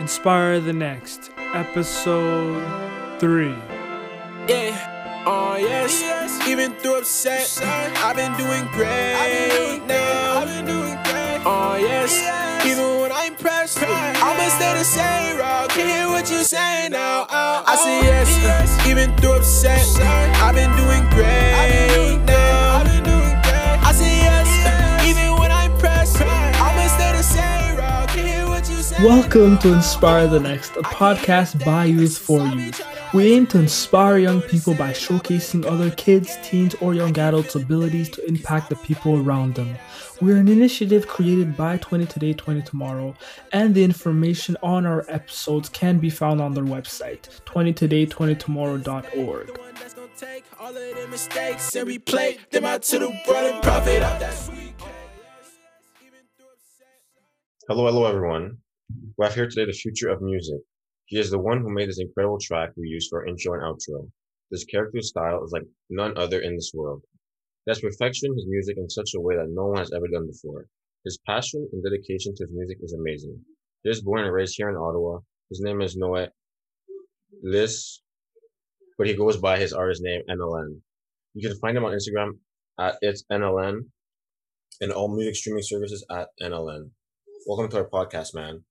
Inspire the Next, Episode 3. Yeah, oh yes. yes. Even through upset, I've been doing great now. I've been doing great. Oh yes. yes. Even when I'm pressed, I'ma stay the same, bro. Can hear what you say now. Oh, I say oh, yes. yes. Even through upset, I've been doing great. I've been Welcome to Inspire the Next, a podcast by youth for youth. We aim to inspire young people by showcasing other kids, teens, or young adults' abilities to impact the people around them. We're an initiative created by 20 Today, 20 Tomorrow, and the information on our episodes can be found on their website, 20today20tomorrow.org. That's gonna take all of them mistakes and replay them out to the world and profit off that sweet cake. Even through upset. Hello, hello, everyone. We have here today the future of music. He is the one who made this incredible track we use for intro and outro. This character's style is like none other in this world. Has perfection his music in such a way that no one has ever done before. His passion and dedication to his music is amazing. He was born and raised here in Ottawa. His name is Noé Liss, but he goes by his artist name NLN. You can find him on Instagram at it's NLN and all music streaming services at NLN. Welcome to our podcast, man.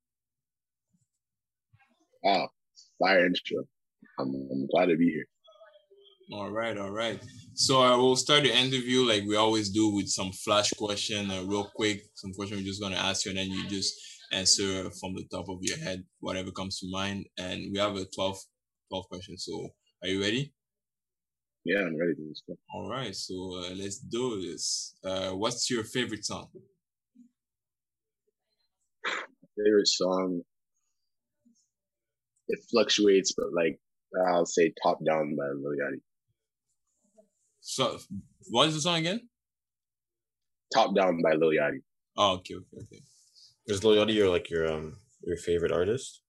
Wow, fire intro. I'm, I'm glad to be here. All right, all right. So I will start the interview like we always do with some flash question, uh, real quick. Some question we're just gonna ask you, and then you just answer from the top of your head, whatever comes to mind. And we have a 12, 12 questions. So are you ready? Yeah, I'm ready to do this. All right. So uh, let's do this. Uh, what's your favorite song? Favorite song? It fluctuates, but like I'll say "Top Down" by Lil Yachty. So what is the song again? "Top Down" by Lil Yachty. Oh, okay, okay, okay. Is Lil Yachty your like your um your favorite artist?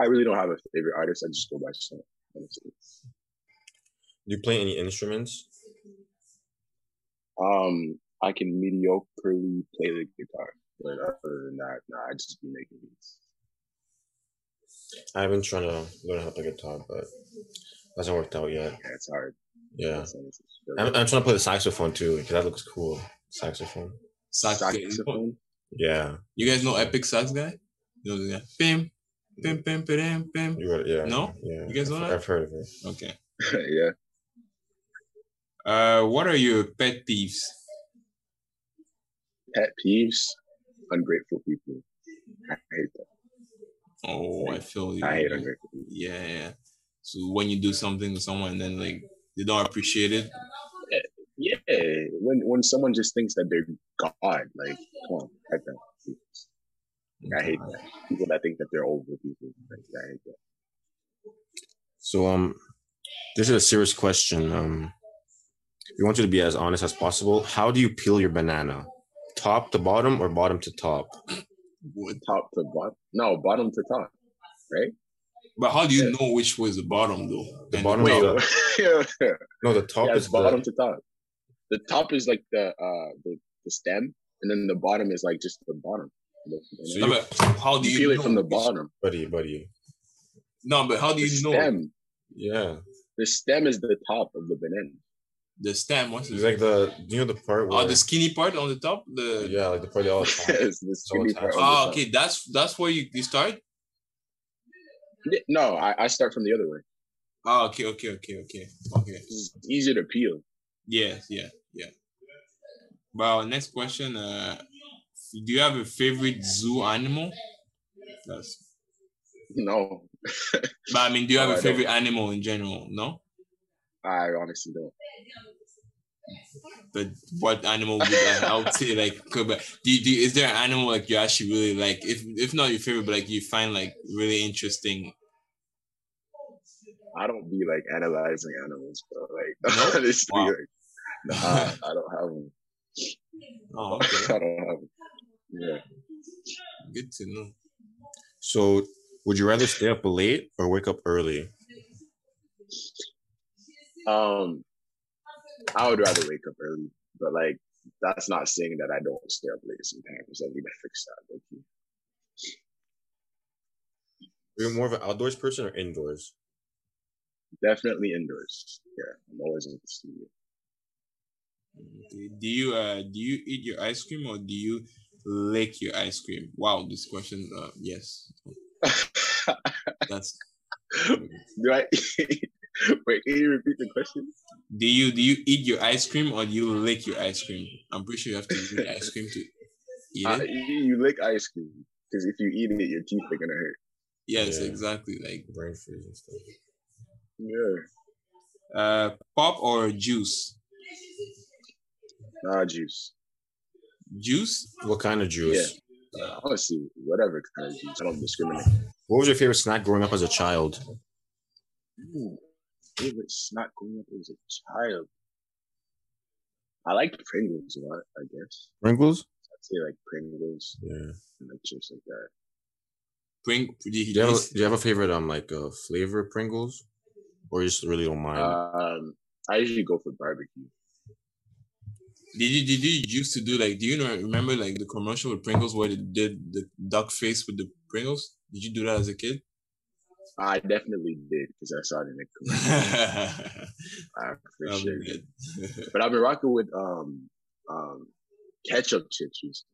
I really don't have a favorite artist. I just go by song. Honestly. Do you play any instruments? Um, I can mediocrely play the guitar, but other than that, nah, I just be making beats. I've been trying to learn how to play guitar, but hasn't worked out yet. Yeah, it's hard. Yeah, It's- it's- it's I'm, I'm trying to play the saxophone too because that looks cool. Saxophone. Saxophone. Yeah, You guys know Epic Sax guy? You know the guy? Pim, pim, pim, pim, pim. you got it. Yeah. No? Yeah. You guys know I've, that? I've heard of it. Okay. yeah. Uh, what are your pet peeves? Pet peeves: ungrateful people. I hate that. Oh, I feel you. I hate ungrateful people. Yeah, yeah. So when you do something to someone, and then like they don't appreciate it. Yeah, when when someone just thinks that they're God, like, come on, I hate that. I hate that. People that think that they're over people. Like, I hate that. So um, this is a serious question. Um, we want you to be as honest as possible. How do you peel your banana? Top to bottom or bottom to top? What? Top to bottom. No, bottom to top. Right? But how do you Yeah. know which was the bottom though? The And bottom Wait, the, yeah, no, the top it's is bottom the, to top. The top is like the uh the, the stem, and then the bottom is like just the bottom. The- So you- but how do you you, peel it from the bottom. buddy, buddy. No, but how do The you know stem. Yeah, The stem is the top of the banana. The stem? What's it's it? like the you know the part where Oh, the skinny part on the top. The yeah, like the part they all the skinny part. on the Oh, top. okay. That's that's where you, you start. No, I, I start from the other way. Oh, okay, okay, okay, okay, okay. It's easier to peel. Yeah, yeah, yeah. Well, next question. Uh, do you have a favorite zoo animal? That's. No, But I mean, do you have No, a I favorite animal in general? No. I honestly don't. But what animal would I, I would say like could be- do you, do you- is there an animal like you actually really like if if not your favorite but like you find like really interesting I don't be like analyzing animals, bro. Like No? honestly, Wow. like, nah, I don't have them. oh okay I don't have them. Yeah. good to know So, would you rather stay up late or wake up early? Um, I would rather wake up early, but like that's not saying that I don't stay up late sometimes. I need to fix that. Like, You're more of an outdoors person or indoors? Definitely indoors. Yeah, I'm always in the studio. Okay. Do you uh do you eat your ice cream or do you lick your ice cream? Wow, this question. Uh, yes, that's. Do I? Wait, can you repeat the question? Do you do you eat your ice cream or do you lick your ice cream? I'm pretty sure you have to eat ice cream to eat Uh, it. you, you lick ice cream because if you eat it, your teeth are gonna hurt. Yes, Yeah. exactly. Like Brain freeze and stuff. Yeah. uh, pop or juice. Nah, juice. Juice. What kind of juice? Uh, honestly, whatever kind of juice. I don't discriminate. What was your favorite snack growing up as a child? Ooh, favorite snack growing up as a child. I liked Pringles a lot. I guess Pringles? I'd say like Pringles Yeah. and like chips like that. Bring. Do you, Do you, have a, do you have a favorite um like uh, flavor of Pringles, or you just really don't mind? Um, I usually go for barbecue. Did you did you used to do like do you know remember like the commercial with Pringles where they did the duck face with the Pringles? Did you do that as a kid? I definitely did because I saw it in the commercial. I for That'd sure. But I've been rocking with um um ketchup chips. recently.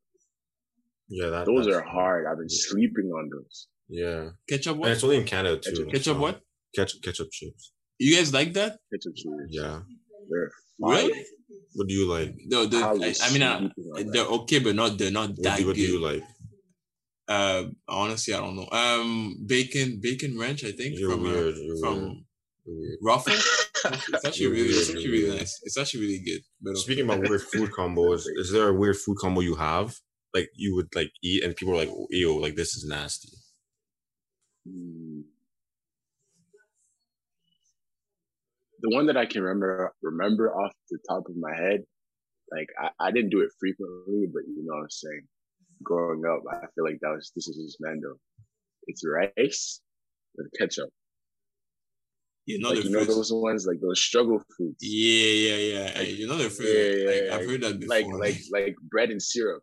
yeah, that Those that's- are hard. I've been sleeping on those. Yeah, Ketchup and what? it's only in Canada too. Ketchup- Ketchup so- what? Ketchup ketchup chips. You guys like that? Ketchup chips. Yeah. They're Really? fire. What do you like? No, the, I I, was I mean, uh, they're that. okay, but not they're not What, that do, what do you like? Uh, honestly, I don't know. Um, bacon, bacon ranch. I think You're from weird. Uh, You're from weird. Weird. Ruffle. It's actually You're really, it's actually really nice. It's actually really good. But. Speaking about weird food combos, is there a weird food combo you have? Like you would like eat and people are like, ew, like this is nasty. The one that I can remember remember off the top of my head, like I, I didn't do it frequently, but you know what I'm saying. Growing up, I feel like that was this is just Mando. It's rice with ketchup. you know like the you know those ones, like those struggle foods. Yeah, yeah, yeah. Hey, you know the first. Yeah, yeah, like, yeah. I've heard that before. Like like like bread and syrup.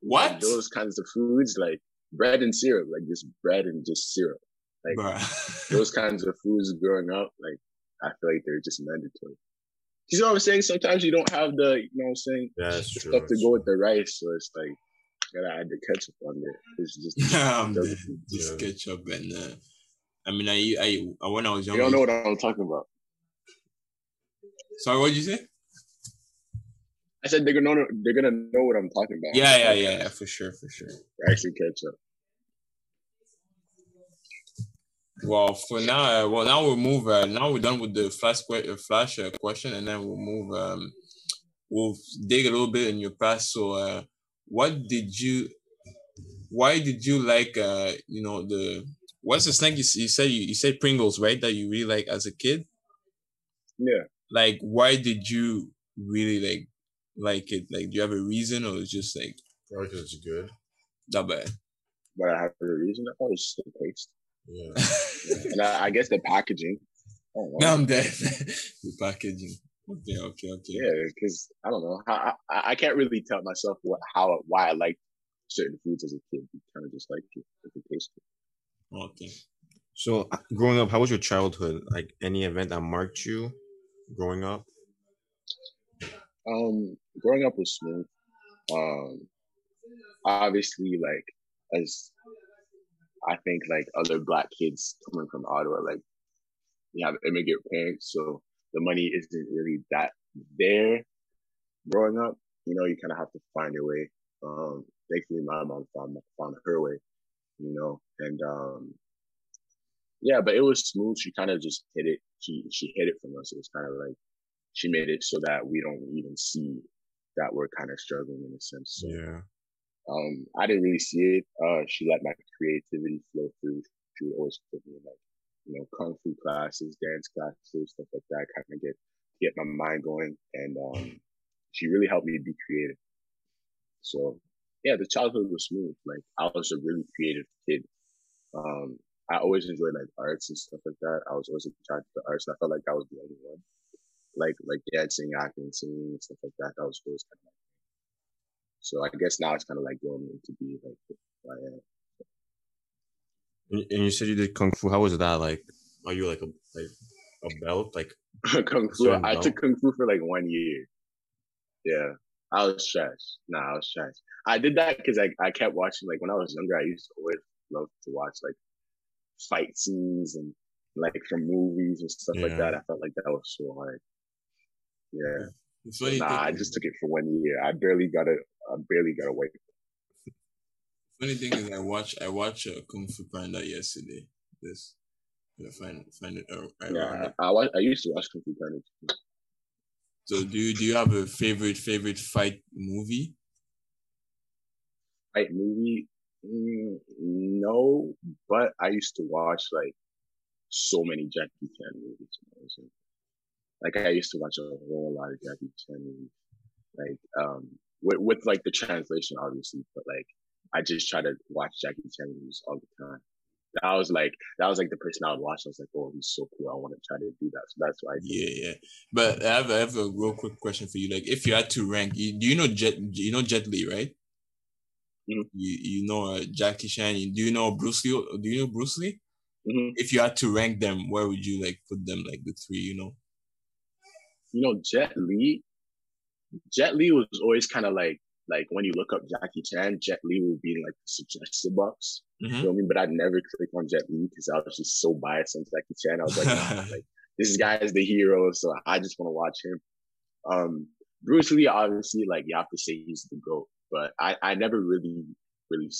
what? Like those kinds of foods, like bread and syrup, like just bread and just syrup. like, Those kinds of foods growing up, like I feel like they're just mandatory. You know what I'm saying? Sometimes you don't have the, you know what I'm saying, Yeah, that's the true. stuff to that's go with the rice. So it's like, gotta add the ketchup on there. It's just, um, just ketchup and uh, I mean, I, I, I when I was young, you don't know what I'm talking about. Sorry, what did you say? I said they're gonna know, they're gonna know what I'm talking about. Yeah, yeah, yeah, yeah, for sure, for sure. And ketchup. Well, for now, uh, well, now we'll move. Uh, now we're done with the flash que- uh, flash uh, question, and then we'll move. Um, we'll dig a little bit in your past. So, uh, what did you? Why did you like? Uh, you know the what's the snack you, s- you said you, you said Pringles, right? That you really like as a kid. Yeah. Like, why did you really like like it? Like, do you have a reason, or it's just like Probably because it's good. that bad? But I have a reason. I thought it just the taste. Yeah. And I, I guess the packaging. I don't now I'm dead. the packaging. Okay, okay, okay. Yeah, because I don't know. I, I I can't really tell myself what how why I like certain foods as a kid. You kind of just like it if it tastes good. Okay. So uh, growing up, how was your childhood? Like any event that marked you growing up? Um, growing up was smooth. Um, obviously, like as I think like other black kids coming from Ottawa, like you have immigrant parents, so the money isn't really that there. Growing up, you know, you kind of have to find your way. Um, thankfully, my mom found found her way, you know, and um, yeah, but it was smooth. She kind of just hit it. She she hit it from us. It was kind of like she made it so that we don't even see that we're kind of struggling in a sense. So, Yeah. um, I didn't really see it. Uh, she let my creativity flow through. She would always put me in like, you know, kung fu classes, dance classes, stuff like that. Kind of get get my mind going, and um, she really helped me be creative. So yeah, the childhood was smooth. Like I was a really creative kid. Um, I always enjoyed like arts and stuff like that. I was always attracted to arts. And I felt like I was the only one. Like like dancing, acting, singing, and stuff like that. That was always kind of like. So I guess now it's kind of like going into be like who I am. And, you said you did kung fu. How was that like? Are you like a like a belt? Like kung fu. Certain I took kung fu for like one year. Yeah, I was stressed. Nah, I was stressed. I did that because I I kept watching. Like when I was younger, I used to always love to watch like fight scenes and like from movies and stuff like that. I felt like that was so hard. Yeah. Funny Nah, I just took it for one year. I barely got it. I barely got away. Funny thing is, I watch I watch uh, Kung Fu Panda yesterday. This I find find it uh, Yeah. I, I, wa- I used to watch Kung Fu Panda. too. So do you do you have a favorite favorite fight movie? Fight movie? Mm, no, but I used to watch like so many Jackie Chan movies. when I was. Like I used to watch a whole lot of Jackie Chan movies. Like um with with like the translation obviously, but like I just try to watch Jackie Chan movies all the time. That was like that was like the person I would watch. I was like, oh, he's so cool. I want to try to do that. So that's why Yeah, yeah. But I have, I have a real quick question for you. Like, if you had to rank, you, do you know Jet? You know Jet Li, right? Mhm. You you know uh, Jackie Chan. Do you know Bruce Lee? Do you know Bruce Lee? Mhm. If you had to rank them, where would you like put them? Like the three, you know? you know, Jet Li, Jet Li was always kind of like, like when you look up Jackie Chan, Jet Li will be in like the suggested box. You Mhm. know what I mean? But I'd never click on Jet Li because I was just so biased on Jackie Chan. I was like, nah, like this guy is the hero, so I just want to watch him. Um, Bruce Lee, obviously, like you have to say he's the goat, but I, I never really, really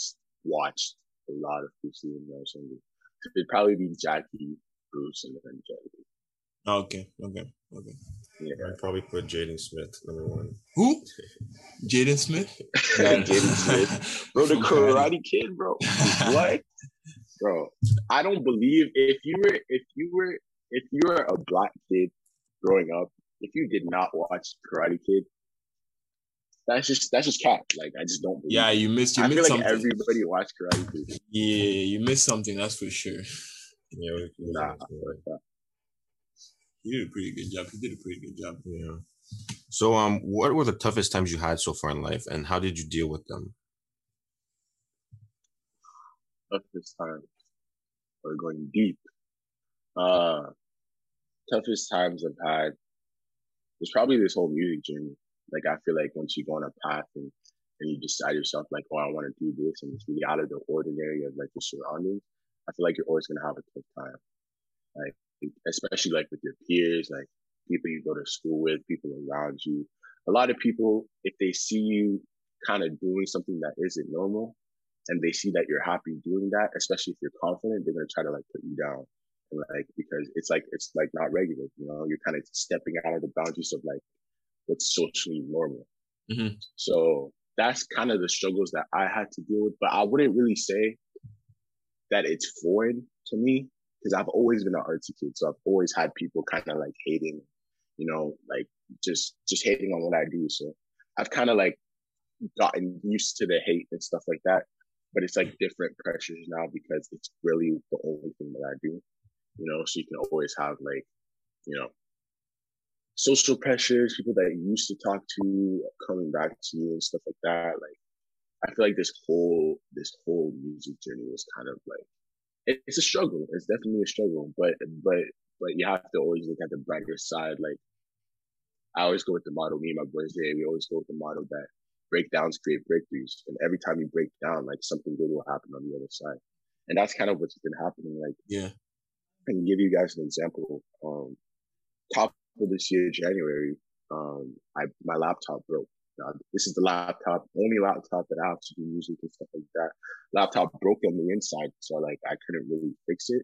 watched a lot of Bruce Lee when I was younger. So It'd probably be Jackie, Bruce, and then Jet Li. Oh, okay, okay, okay. Yeah. I'd probably put Jaden Smith number one. Who? Jaden Smith. Jaden Smith. Bro, the Karate Kid, bro. What? Bro, I don't believe if you were if you were if you were a black kid growing up, if you did not watch Karate Kid, that's just that's just cat. Like I just don't believe. Yeah, you missed. You I feel missed like everybody watched Karate Kid. Yeah, you missed something. That's for sure. Yeah, it was- it was Nah, awesome. You did a pretty good job. You did a pretty good job. yeah. So, um, what were the toughest times you had so far in life, and how did you deal with them? toughest times. We're going deep. Uh, toughest times I've had was probably this whole music journey. Like I feel like once you go on a path and, and you decide yourself like, oh, I want to do this, and it's really out of the ordinary of like the surroundings. I feel like you're always gonna have a tough time. Like especially like with your peers, like people you go to school with, people around you. A lot of people, if they see you kind of doing something that isn't normal, and they see that you're happy doing that, especially if you're confident, they're gonna try to like put you down. And like because it's like it's like not regular, you know, you're kind of stepping out of the boundaries of like what's socially normal. Mhm. So that's kind of the struggles that I had to deal with. But I wouldn't really say that it's foreign to me because I've always been an artsy kid. So I've always had people kind of like hating, you know, like just just hating on what I do. So I've kind of like gotten used to the hate and stuff like that but it's like different pressures now because it's really the only thing that I do, you know, so you can always have like, you know, social pressures, people that you used to talk to coming back to you and stuff like that. Like, I feel like this whole, this whole music journey was kind of like, it's a struggle. It's definitely a struggle, but, but, but you have to always look at the brighter side. Like, I always go with the model. me and my boys there, we always go with the model that breakdowns create breakthroughs. And every time you break down, like something good will happen on the other side. And that's kind of what's been happening. Like, Yeah. I can give you guys an example. Um, top of this year, January, um, I, my laptop broke. Now, this is the laptop, only laptop that I have to do music and stuff like that. Laptop broke on the inside. So like, I couldn't really fix it.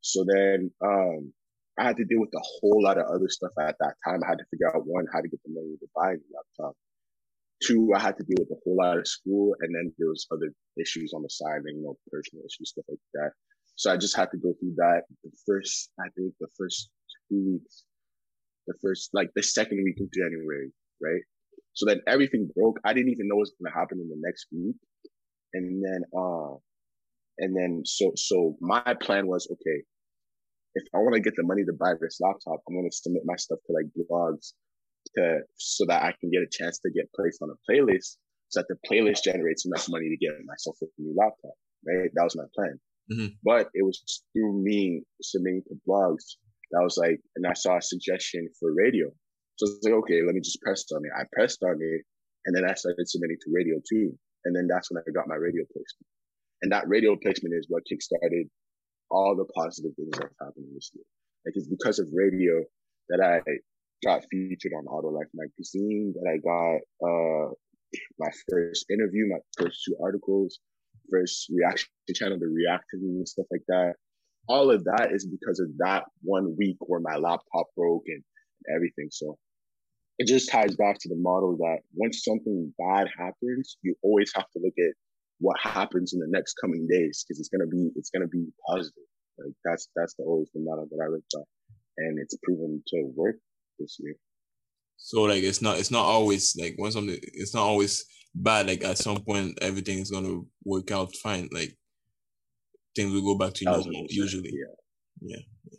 So then, um, I had to deal with a whole lot of other stuff at that time. I had to figure out one, how to get the money to buy new laptop. Two, I had to deal with a whole lot of school, and then there was other issues on the side, and you know, personal issues, stuff like that. So I just had to go through that. The first, I think, the first two weeks, the first, like the second week of January, right? So then everything broke. I didn't even know what was going to happen in the next week, and then, uh, and then so so my plan was okay. If I want to get the money to buy this laptop, I'm going to submit my stuff to like blogs to so that I can get a chance to get placed on a playlist so that the playlist generates enough money to get myself a new laptop. Right? That was my plan. Mhm. But it was through me submitting to blogs that was like, and I saw a suggestion for radio. So it's like, okay, let me just press on it. I pressed on it, and then I started submitting to radio too. And then that's when I got my radio placement. And that radio placement is what kickstarted all the positive things that's happening this year. Like it's because of radio that I got featured on Ottawa Life magazine, that I got uh my first interview, my first two articles, first reaction channel to react to me and stuff like that. All of that is because of that one week where my laptop broke and everything. So it just ties back to the model that once something bad happens, you always have to look at what happens in the next coming days because it's gonna be it's gonna be positive. Like that's that's the always the model that I live by, and it's proven to work this year. So like it's not it's not always like when something it's not always bad. Like at some point everything is gonna work out fine. Like things will go back to normal usually. yeah, Yeah.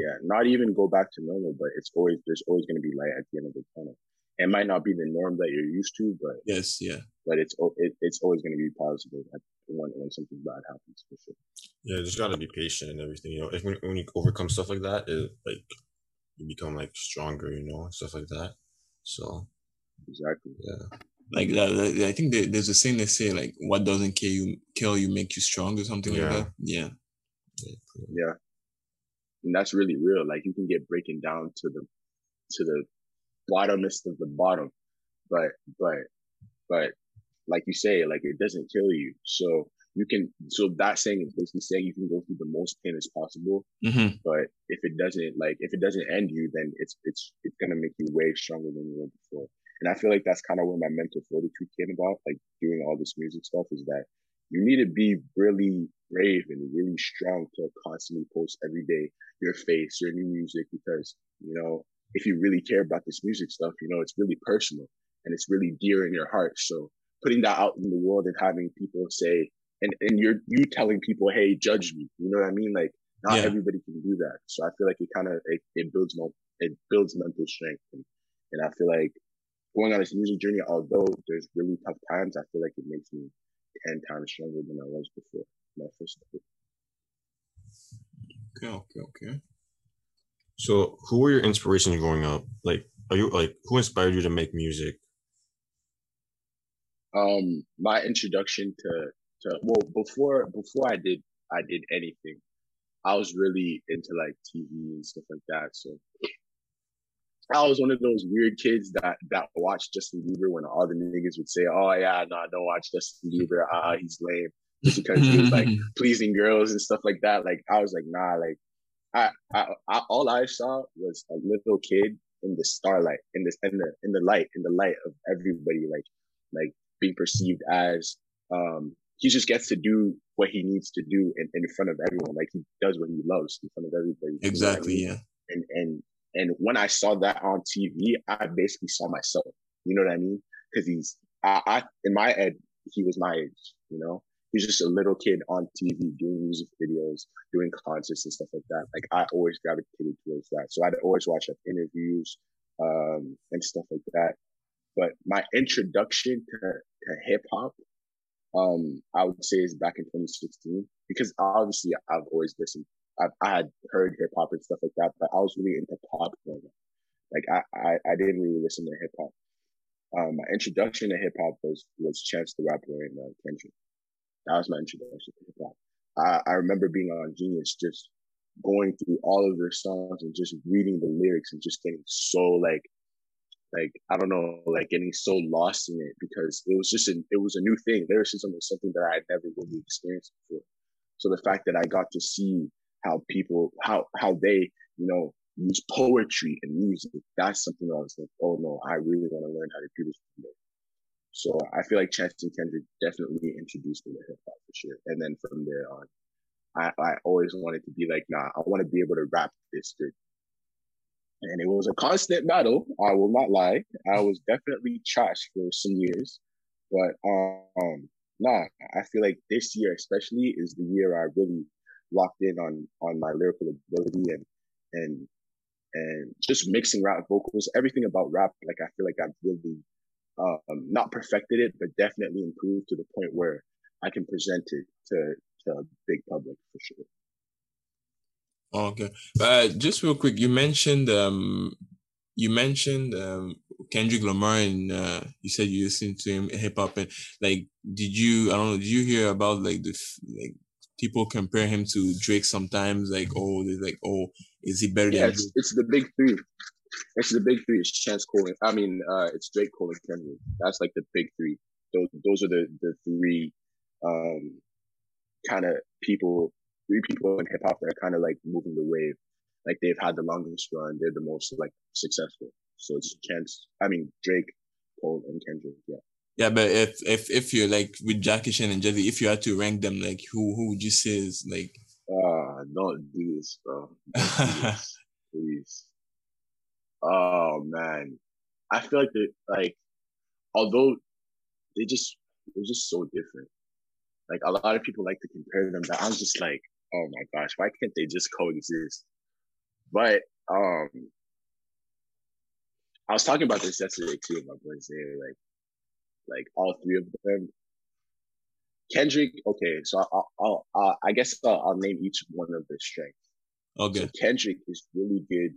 Yeah. Not even go back to normal, but it's always there's always gonna be light at the end of the tunnel. It might not be the norm that you're used to, but Yes, yeah. but it's it, it's always gonna be positive at- when when something bad happens for sure. Yeah, just gotta be patient and everything. You know, if when, when you overcome stuff like that, it like you become like stronger. You know, stuff like that. So Exactly. yeah, Like that, I think there, there's a saying they say like what doesn't kill you kill you make you strong or something like that. Yeah. that. Yeah. Yeah. And that's really real. Like you can get breaking down to the to the bottomest of the bottom. But but but like you say, like it doesn't kill you. So you can so that saying is basically saying you can go through the most pain as possible. Mm-hmm. But if it doesn't like if it doesn't end you, then it's it's it's gonna make you way stronger than you were before. And I feel like that's kind of where my mental fortitude came about, like doing all this music stuff, is that you need to be really brave and really strong to constantly post every day your face, your new music, because you know if you really care about this music stuff, you know it's really personal and it's really dear in your heart. So putting that out in the world and having people say, and and you're you telling people, hey, judge me, you know what I mean? Like not Yeah. everybody can do that. So I feel like it kind of it, it builds it builds mental strength, and, and I feel like going on this music journey, although there's really tough times, I feel like it makes me ten times stronger than I was before my first started. Okay, okay, okay. So, who were your inspirations growing up? Like, are you like who inspired you to make music? Um, my introduction to to well before before I did I did anything, I was really into like TV and stuff like that. So I was one of those weird kids that that watched Justin Bieber when all the niggas would say, "Oh yeah, no, don't watch Justin Bieber. Ah, he's lame," just because he was like pleasing girls and stuff like that. Like I was like, nah, like I, I, I all I saw was a little kid in the starlight, in the in the in the light, in the light of everybody, like like being perceived as um he just gets to do what he needs to do in, in front of everyone. Like he does what he loves in front of everybody. You know I Exactly, mean? yeah. and and and when I saw that on TV, I basically saw myself. You know what I mean? Because he's I, I in my head he was my age. You know, he's just a little kid on TV doing music videos, doing concerts and stuff like that. Like I always gravitated towards that, so I'd always watch like interviews um, and stuff like that. But my introduction to, to hip hop, um, I would say is back in 2016 because obviously I've always listened I, I had heard hip hop and stuff like that, but I was really into pop growing. Like I, I, I didn't really listen to hip hop. Um, my introduction to hip hop was was Chance the Rapper and uh, Kendrick. That was my introduction to hip hop. I, I remember being on Genius, just going through all of their songs and just reading the lyrics and just getting so like, like I don't know, like getting so lost in it because it was just an, it was a new thing. Lyricism was something that I had never really experienced before. So the fact that I got to see how people how how they you know use poetry and music. That's something I was like oh no I really want to learn how to do this. One day. so I feel like and Kendrick definitely introduced me to hip hop for sure and then from there on I, I always wanted to be like nah I want to be able to rap this good. And it was a constant battle I will not lie. I was definitely trash for some years. But um nah I feel like this year especially is the year I really locked in on on my lyrical ability and and and just mixing rap vocals, everything about rap. Like I feel like I've really um, not perfected it, but definitely improved to the point where I can present it to to a big public for sure. Okay, uh, just real quick, you mentioned um, you mentioned um, Kendrick Lamar, and uh, you said you listened to him hip hop, and like, did you? I don't know. Did you hear about like the like people compare him to Drake sometimes? Like, oh, they're like, oh, is he better Yeah, than? it's, Drake? it's the big three. It's the big three. It's Chance Cole. I mean, uh, it's Drake, Cole, and Kendrick. That's like the big three. Those those are the the three um kind of people, three people in hip hop that are kind of like moving the wave. Like they've had the longest run. They're the most like successful. So it's Chance. I mean Drake, Cole, and Kendrick. Yeah. Yeah, but if if if you're like with Jackie Chan and Jay-Z, if you had to rank them, like who who would you say is like? Ah, don't do this, bro. Don't this, please. Oh man, I feel like they like, although they just they're just so different. Like a lot of people like to compare them, but I'm just like, oh my gosh, why can't they just coexist? But um, I was talking about this yesterday too. with My boys there, like, like all three of them. Kendrick, okay, so I'll, I'll, I'll I guess I'll, I'll name each one of their strengths. Okay, So Kendrick is really good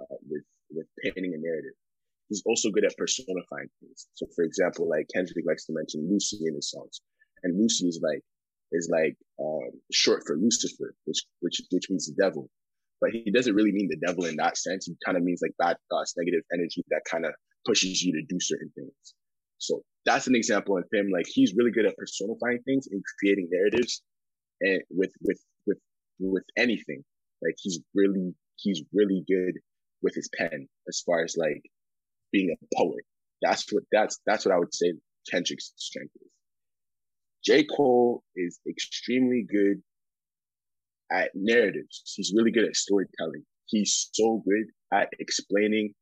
uh, with with painting a narrative. He's also good at personifying things. So, for example, like Kendrick likes to mention Lucy in his songs, and Lucy is like is like um, short for Lucifer, which which which means the devil. But he doesn't really mean the devil in that sense. He kind of means like bad thoughts, negative energy that kind of pushes you to do certain things. So that's an example of him. Like he's really good at personifying things and creating narratives, and with with with with anything. Like he's really he's really good with his pen as far as like being a poet. That's what that's that's what I would say Kendrick's strength is. J. Cole is extremely good at narratives. He's really good at storytelling. He's so good at explaining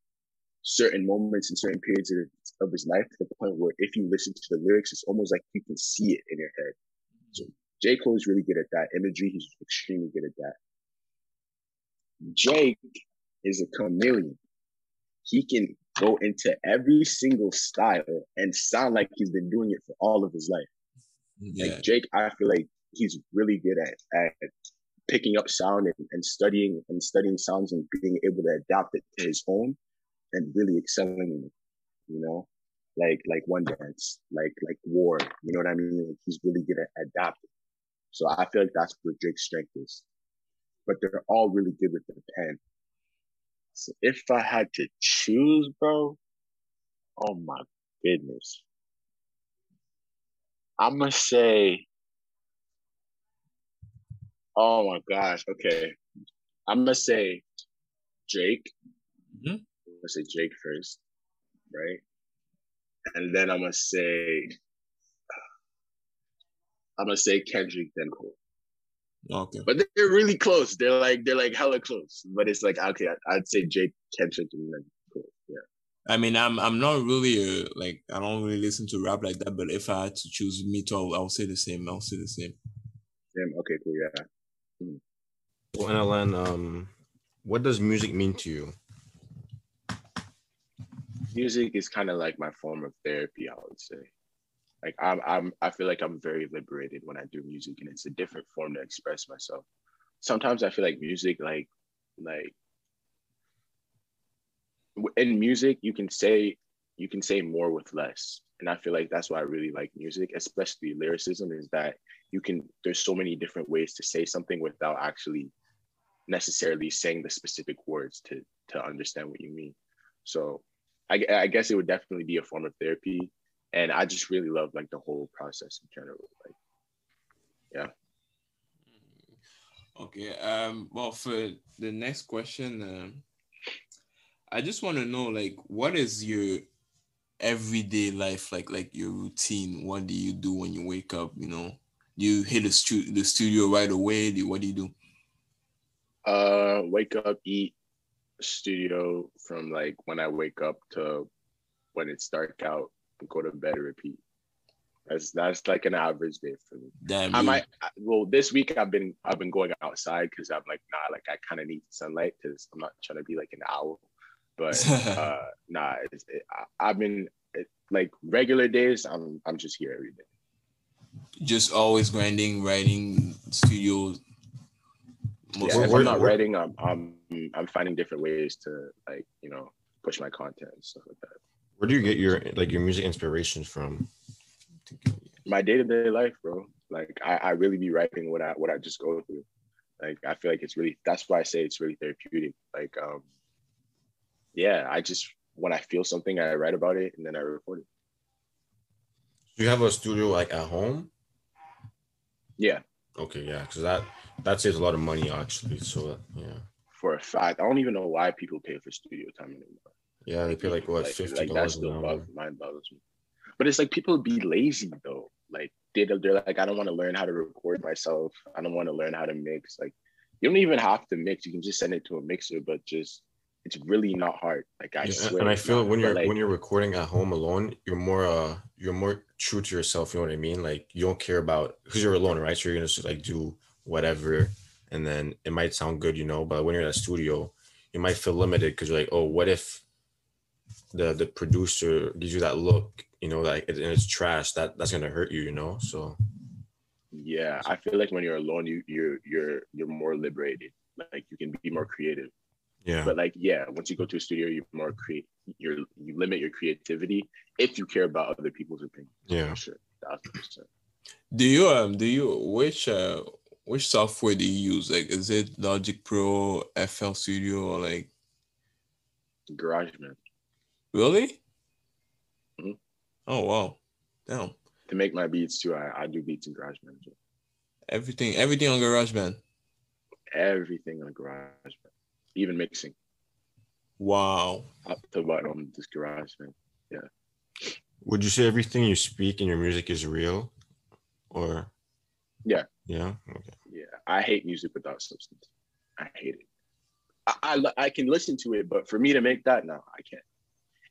certain moments and certain periods of, of his life to the point where if you listen to the lyrics, it's almost like you can see it in your head. So J. Cole is really good at that imagery. He's extremely good at that. Drake is a chameleon. He can go into every single style and sound like he's been doing it for all of his life. yeah, Like Drake, I feel like he's really good at, at picking up sound and, and studying and studying sounds and being able to adapt it to his own and really excelling in it. You know, like like one dance, like like war. You know what I mean? Like he's really good at adapting. So I feel like that's where Drake's strength is. But they're all really good with the pen. So if I had to choose, bro, oh my goodness. I'm gonna say, oh my gosh, okay. I'm gonna say Drake. Mhm. I'm gonna say Drake first, right? And then I'm gonna say, I'm gonna say Kendrick, then Cole. okay. But they're really close. They're like they're like hella close. But it's like okay, I- I'd say Drake Kendrick, and then Cole. Yeah. I mean, I'm I'm not really a, like I don't really listen to rap like that. But if I had to choose me too, I'll, I'll say the same. I'll say the same. Damn. Okay. Cool. Yeah. Well, NLN, um, what does music mean to you? Music is kind of like my form of therapy i would say. Like I'm, I'm i feel like i'm very liberated when i do music and it's a different form to express myself. Sometimes i feel like music like like in music you can say you can say more with less. And i feel like that's why i really like music especially lyricism is that you can there's so many different ways to say something without actually necessarily saying the specific words to to understand what you mean. So I, I guess it would definitely be a form of therapy and i just really love like the whole process in general like yeah. Okay. Um. Well, for the next question, um, I just want to know, like, what is your everyday life like? Like your routine. What do you do when you wake up? You know, you hit the stu- the studio right away. Do what do you do? uh wake up eat studio from like when i wake up to when it's dark out and go to bed repeat that's that's like an average day for me Damn. i might I- well this week i've been i've been going outside because i'm like nah like i kind of need sunlight because i'm not trying to be like an owl but uh nah it's, it, I, i've been it, like regular days i'm i'm just here every day Just always grinding, writing, studio. Most Yeah, if I'm not writing, I'm I'm I'm finding different ways to like you know push my content and stuff like that. Where do you get your like your music inspiration from? My day to day life, bro. Like I, I really be writing what I what I just go through. Like I feel like it's really that's why I say it's really therapeutic. Like um yeah, I just when I feel something I write about it and then I record it. Do you have a studio like at home? Yeah, Okay, yeah, because that that saves a lot of money actually. So yeah, for a fact. I don't even know why people pay for studio time anymore. yeah, they pay like what fifty like dollars that's an still mind boggles me. But it's like people be lazy though. Like they they're like, I don't want to learn how to record myself. I don't want to learn how to mix. Like you don't even have to mix. You can just send it to a mixer, but just it's really not hard. Like I Yeah, swear. and I feel not. when you're like, when you're recording at home alone, you're more uh you're more true to yourself. You know what I mean? Like you don't care about because you're alone, right? So you're gonna just like do whatever, and then it might sound good, you know. But when you're in a studio, you might feel limited because you're like, oh, what if the the producer gives you that look, you know, like and it's trash. That that's gonna hurt you, you know. So yeah, I feel like when you're alone, you you're you're you're more liberated. Like you can be more creative. yeah, But like yeah, once you go to a studio, you're more create. You're you limit your creativity if you care about other people's opinion. yeah. For sure, thousand percent. Do you um do you which uh which software do you use? Like is it Logic Pro, FL Studio, or like GarageBand? man. really? Mhm. Oh wow. Damn. To make my beats too, I, I do beats in GarageBand. Manager. Everything everything on GarageBand. Everything on Garage Band, even mixing. Wow. Up to bottom on this GarageBand. Would you say everything you speak in your music is real, or Yeah. yeah? Okay. Yeah, I hate music without substance. I hate it. I, I I can listen to it, but for me to make that, no, I can't.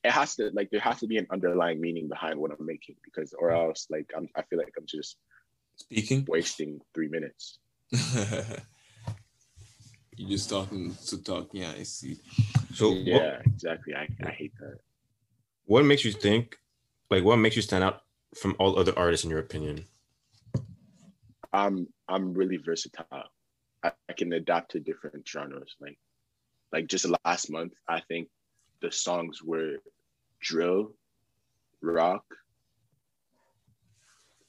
It has to like there has to be an underlying meaning behind what I'm making because or else like I'm I feel like I'm just Speaking. wasting three minutes. You're just talking to talk. Yeah, I see. So what, yeah, exactly. I, I hate that. what makes you think like what makes you stand out from all other artists in your opinion I'm I'm really versatile. I, I can adapt to different genres. Like like just last month, I think the songs were drill, rock,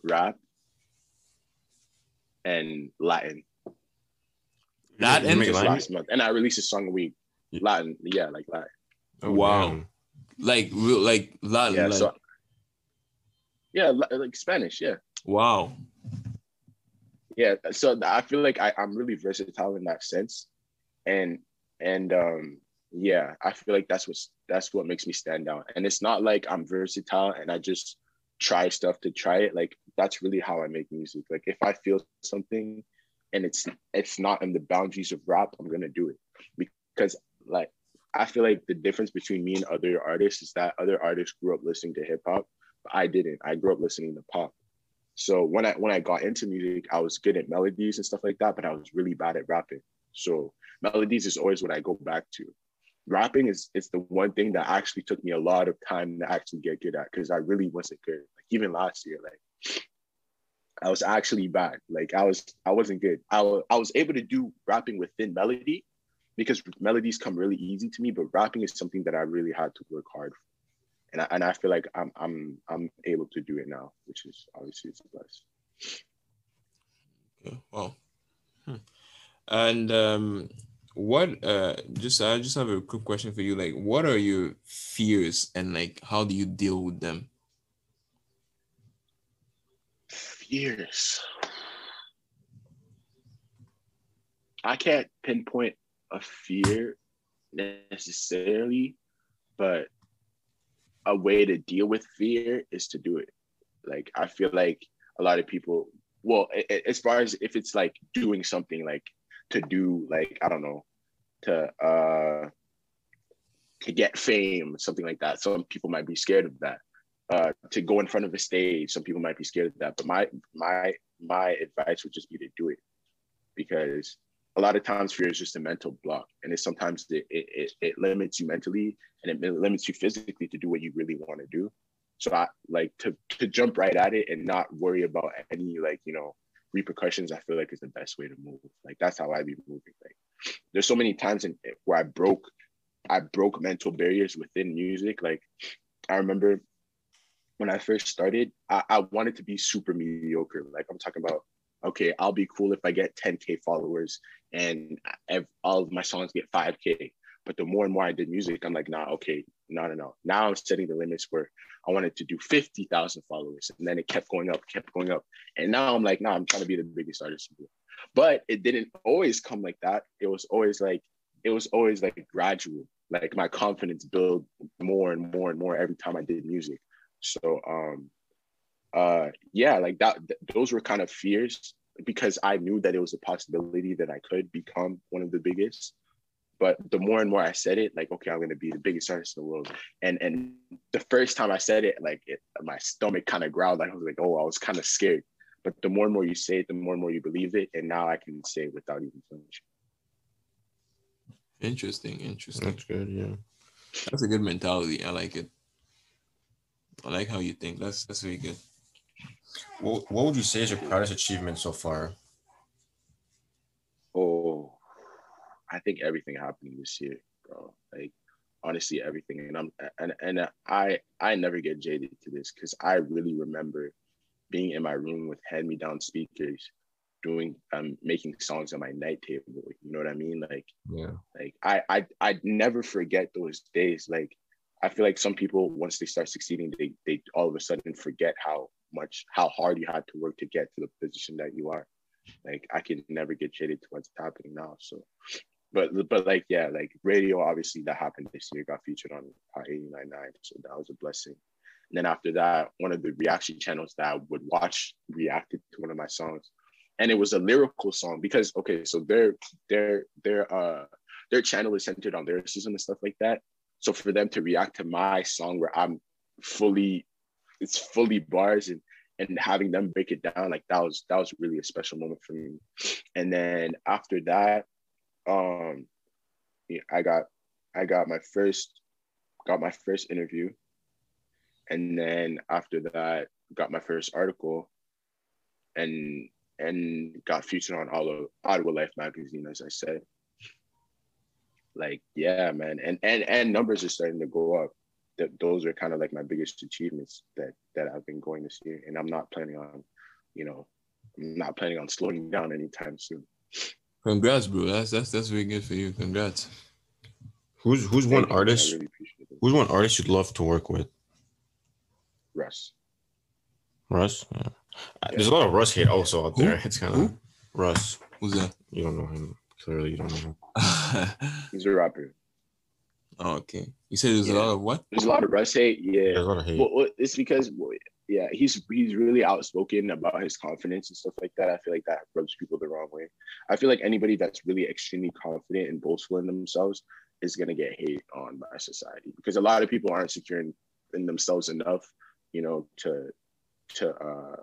rap, and Latin. Latin? You Just Latin? last month, and I released a song a week. Yeah. Latin, yeah, like Latin. Oh, Wow. damn. Like real like Latin. Yeah, like, so yeah, like Spanish, yeah. wow. Yeah so i feel like I, i'm really versatile in that sense. And and um yeah i feel like that's what's that's what makes me stand out. And it's not like i'm versatile and i just try stuff to try it. Like that's really how i make music. Like if i feel something and it's it's not in the boundaries of rap i'm gonna do it. Because like i feel like the difference between me and other artists is that other artists grew up listening to hip-hop but i didn't. I grew up listening to pop so when I when I got into music, I was good at melodies and stuff like that, but I was really bad at rapping. So melodies is always what I go back to. Rapping is it's the one thing that actually took me a lot of time to actually get good at because I really wasn't good. Like even last year, like I was actually bad. Like I was I wasn't good. I, I was able to do rapping within melody because melodies come really easy to me, but rapping is something that I really had to work hard for and I, and I feel like I'm I'm I'm able to do it now, which is obviously it's a plus. Yeah, wow. Hmm. And um, what? Uh, just I just have a quick question for you. Like, what are your fears, and like, how do you deal with them? Fears. I can't pinpoint a fear necessarily, but a way to deal with fear is to do it. Like I feel like a lot of people, well, as far as if it's like doing something like to do like I don't know, to uh to get fame, something like that. Some people might be scared of that. Uh, to go in front of a stage, some people might be scared of that. But my my my advice would just be to do it, because a lot of times fear is just a mental block, and it's sometimes it it, it, it limits you mentally and it limits you physically to do what you really want to do. So I like to to jump right at it and not worry about any like you know repercussions. I feel like is the best way to move. Like that's how I be moving. Like there's so many times in where I broke I broke mental barriers within music. Like I remember when I first started, I, I wanted to be super mediocre. Like I'm talking about, okay, I'll be cool if I get 10k followers and all of my songs get 5k. But the more and more I did music, I'm like, nah, okay, no, no, no. Now I'm setting the limits where I wanted to do 50,000 followers. And then it kept going up, kept going up. And now I'm like, nah, I'm trying to be the biggest artist. But it didn't always come like that. It was always like, it was always like gradual. Like my confidence built more and more and more every time I did music. So um uh yeah, like that th- those were kind of fears because I knew that it was a possibility that I could become one of the biggest. But the more and more I said it, like, okay, I'm gonna be the biggest artist in the world. And and the first time I said it, like it, my stomach kind of growled. Like I was like, oh, I was kind of scared. But the more and more you say it, the more and more you believe it. And now I can say it without even flinching. Interesting, interesting. That's good. Yeah. That's a good mentality. I like it. I like how you think. That's that's very good. What What would you say is your proudest achievement so far? Oh, I think everything happening this year, bro. Like honestly, everything. And I'm and and I I never get jaded to this because I really remember being in my room with hand me down speakers doing um making songs on my night table you know what i mean like yeah like i i i never forget those days like i feel like some people once they start succeeding they they all of a sudden forget how much how hard you had to work to get to the position that you are. Like i can never get jaded to what's happening now so. But but like yeah like radio obviously that happened this year. Got featured on uh, 89.9 so that was a blessing. And then after that one of the reaction channels that i would watch reacted to one of my songs. And it was a lyrical song because okay, so their their their uh their channel is centered on lyricism and stuff like that. So for them to react to my song where I'm fully it's fully bars and and having them break it down like that was that was really a special moment for me. And then after that, um I got I got my first got my first interview. And then after that, got my first article. And and got featured on all of Ottawa Life magazine, as I said. Like, yeah, man, and and and numbers are starting to go up. That those are kind of like my biggest achievements that that I've been going this year, and I'm not planning on, you know, I'm not planning on slowing down anytime soon. Congrats, bro. That's that's that's very good for you. Congrats. Who's who's Thank one you, artist? Really who's one artist you'd love to work with? Russ. Russ. Yeah. There's a lot of Russ hate also out there. Who? It's kind of Russ. Who's that? You don't know him. Clearly, you don't know. He's a rapper. Oh, okay. You said there's yeah. a lot of what? There's a lot of Russ hate. Yeah. There's a lot of hate. Well, it's because well, yeah, he's he's really outspoken about his confidence and stuff like that. I feel like that rubs people the wrong way. I feel like anybody that's really extremely confident and boastful in themselves is gonna get hate on by society because a lot of people aren't secure in, in themselves enough, you know, to to uh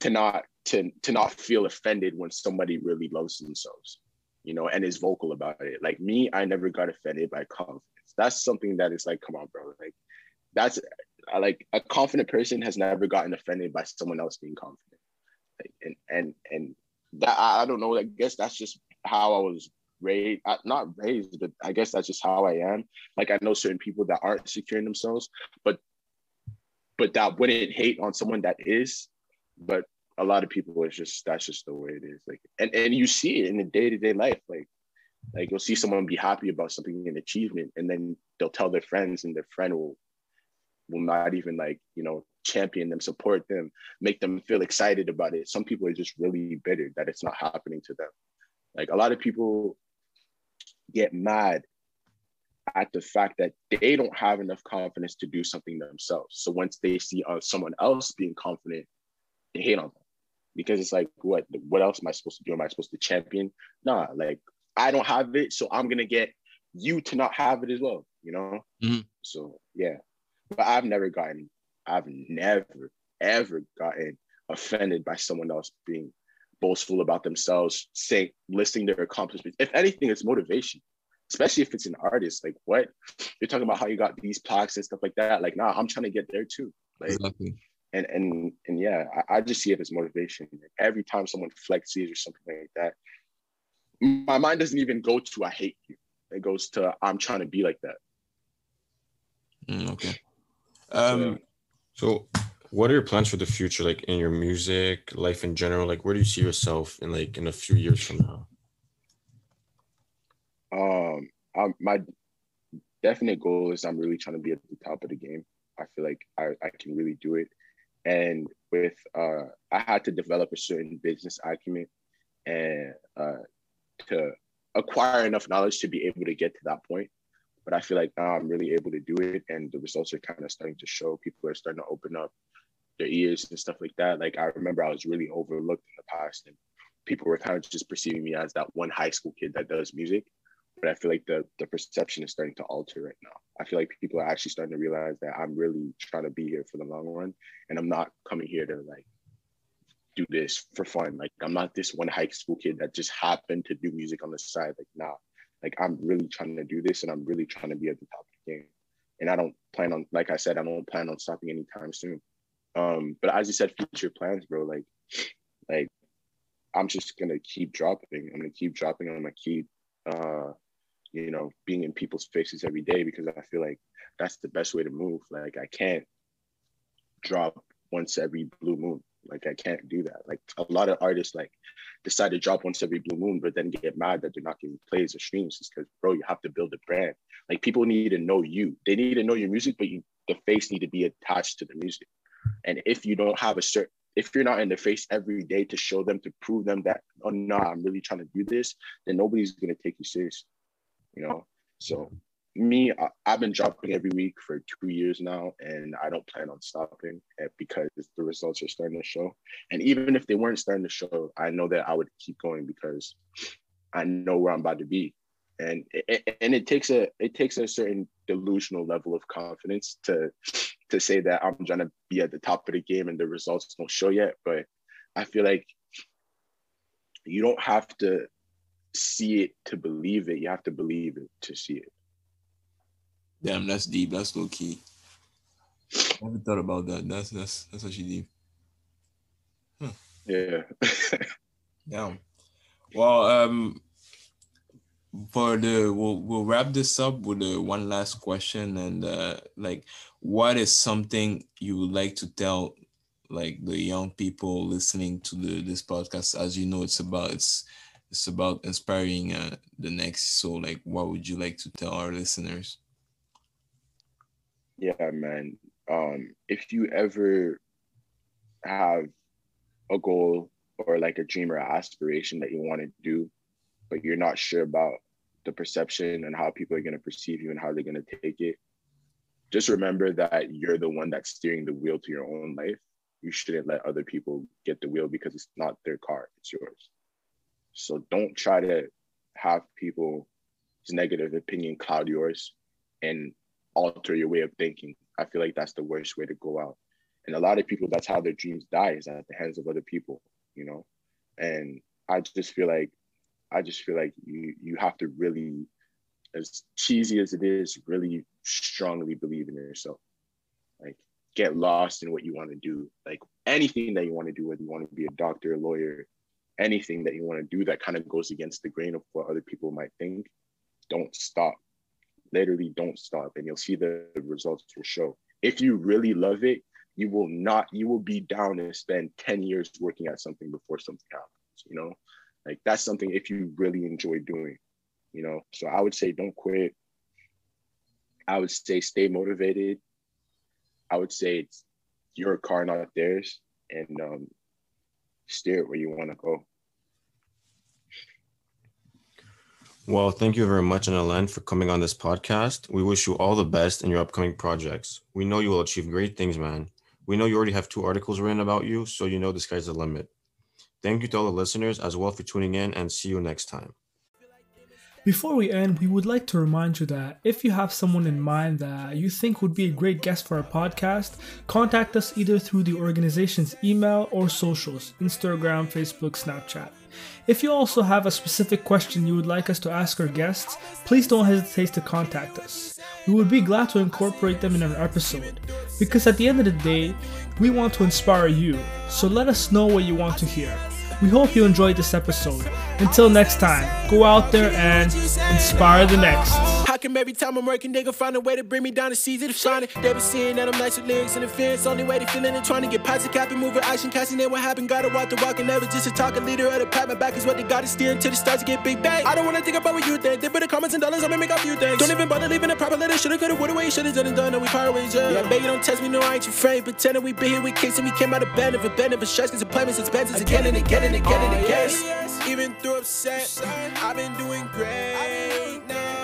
to not to to not feel offended when somebody really loves themselves you know and is vocal about it. Like me i never got offended by confidence. That's something that is like come on bro. Like that's like a confident person has never gotten offended by someone else being confident. Like, and and and that i don't know. I guess that's just how i was raised uh, not raised but i guess that's just how i am. Like i know certain people that aren't secure in themselves but but that wouldn't hate on someone that is but a lot of people it's just that's just the way it is. Like and, and you see it in the day-to-day life. Like like you'll see someone be happy about something an achievement and then they'll tell their friends and their friend will will not even like you know champion them support them make them feel excited about it. Some people are just really bitter that it's not happening to them. Like a lot of people get mad at the fact that they don't have enough confidence to do something themselves. So once they see uh, someone else being confident they hate on them because it's like what what else am I supposed to do? Am I supposed to champion? Nah, like I don't have it, so I'm gonna get you to not have it as well, you know? Mm-hmm. So yeah. But I've never gotten, I've never, ever gotten offended by someone else being boastful about themselves, saying listing their accomplishments. If anything, it's motivation. especially if it's an artist. Like, what you're talking about how you got these plaques and stuff like that. Like, nah, I'm trying to get there too. Like, Exactly. And and and yeah, I, I just see it as motivation. Every time someone flexes or something like that, my mind doesn't even go to I hate you. It goes to I'm trying to be like that. Mm, okay. Um, So, what are your plans for the future, like in your music, life in general? Like, where do you see yourself in like in a few years from now? Um, I'm, my definite goal is I'm really trying to be at the top of the game. I feel like I, I can really do it. And with uh, I had to develop a certain business acumen and uh, to acquire enough knowledge to be able to get to that point. But I feel like now I'm really able to do it, and the results are kind of starting to show. People are starting to open up their ears and stuff like that. Like I remember I was really overlooked in the past, and people were kind of just perceiving me as that one high school kid that does music. But I feel like the the perception is starting to alter right now. I feel like people are actually starting to realize that I'm really trying to be here for the long run, and I'm not coming here to like do this for fun. Like I'm not this one high school kid that just happened to do music on the side. Like nah, like I'm really trying to do this, and I'm really trying to be at the top of the game. And I don't plan on, like I said, I don't plan on stopping anytime soon. Um, but as you said, future plans, bro. Like, like I'm just gonna keep dropping. I'm gonna keep dropping. I'm gonna keep, uh, you know, being in people's faces every day because I feel like that's the best way to move. Like I can't drop once every blue moon. Like I can't do that. Like a lot of artists like decide to drop once every blue moon, but then get mad that they're not getting plays or streams. It's because bro, you have to build a brand. Like people need to know you. They need to know your music, but you the face need to be attached to the music. And if you don't have a certain if you're not in the face every day to show them to prove them that oh no, I'm really trying to do this, then nobody's gonna take you serious. You know. So me, I, I've been dropping every week for two years now, and I don't plan on stopping eh, because the results are starting to show. And even if they weren't starting to show, I know that I would keep going because I know where I'm about to be. And it, and it takes a it takes a certain delusional level of confidence to to say that I'm trying to be at the top of the game and the results don't show yet. But I feel like you don't have to see it to believe it. You have to believe it to see it. damn, that's deep. That's low key. I haven't thought about that. That's that's that's actually deep. Yeah. Damn. Well, um, for the we'll we'll wrap this up with the one last question and uh, like, what is something you would like to tell like the young people listening to the this podcast? As you know, it's about it's it's about inspiring uh, the next. So, like, what would you like to tell our listeners? yeah, man. Um, if you ever have a goal or like a dream or aspiration that you want to do, but you're not sure about the perception and how people are going to perceive you and how they're going to take it, just remember that you're the one that's steering the wheel to your own life. You shouldn't let other people get the wheel because it's not their car, it's yours. So don't try to have people's negative opinion cloud yours and alter your way of thinking. I feel like that's the worst way to go out. And a lot of people, that's how their dreams die is at the hands of other people, you know? And I just feel like, I just feel like you, you have to really, as cheesy as it is, really strongly believe in yourself. Like get lost in what you want to do. Like anything that you want to do, whether you want to be a doctor, a lawyer, anything that you want to do that kind of goes against the grain of what other people might think, don't stop. Literally don't stop and you'll see the results will show. If you really love it you will not you will be down and spend 10 years working at something before something happens you know? Like that's something if you really enjoy doing you know? So i would say don't quit. I would say stay motivated. I would say it's your car not theirs and um steer it where you want to go Well, thank you very much, Analan, for coming on this podcast. We wish you all the best in your upcoming projects. We know you will achieve great things, man. We know you already have two articles written about you, so you know the sky's the limit. Thank you to all the listeners as well for tuning in, and see you next time. Before we end, we would like to remind you that if you have someone in mind that you think would be a great guest for our podcast, contact us either through the organization's email or socials Instagram, Facebook, Snapchat. If you also have a specific question you would like us to ask our guests, please don't hesitate to contact us. We would be glad to incorporate them in our episode, because at the end of the day, we want to inspire you, so let us know what you want to hear. We hope you enjoyed this episode. Until next time, go out there and inspire the next. Come every time I'm working, they gon' find a way to bring me down to seize it, shining? They been seeing that I'm nice with lyrics and the fence. Only way they feeling and trying to get positive, the cap and moving action, casting in what happened. Gotta walk the walk and never just a talking leader of the pack. My back is what they got to steer until it starts to get big bang. I don't wanna think about what you think. They put the comments and dollars, I'ma make a few things. Don't even bother leaving a proper letter. Shoulda, coulda, woulda, way, shoulda done and done. No, we part ways, yeah. Yeah, baby, don't test me, no, I ain't your friend. Pretending we been here, we kicks and we came out of bed a bed of a stress, cause appointments, expenses again and again and again and again. Even through upset, I've been doing great now.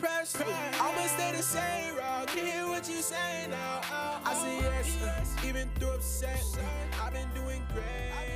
When I'm pressed, I'ma stay the same. Rock, can hear what you say now. Uh, I say yes, even through upset, I've been doing great.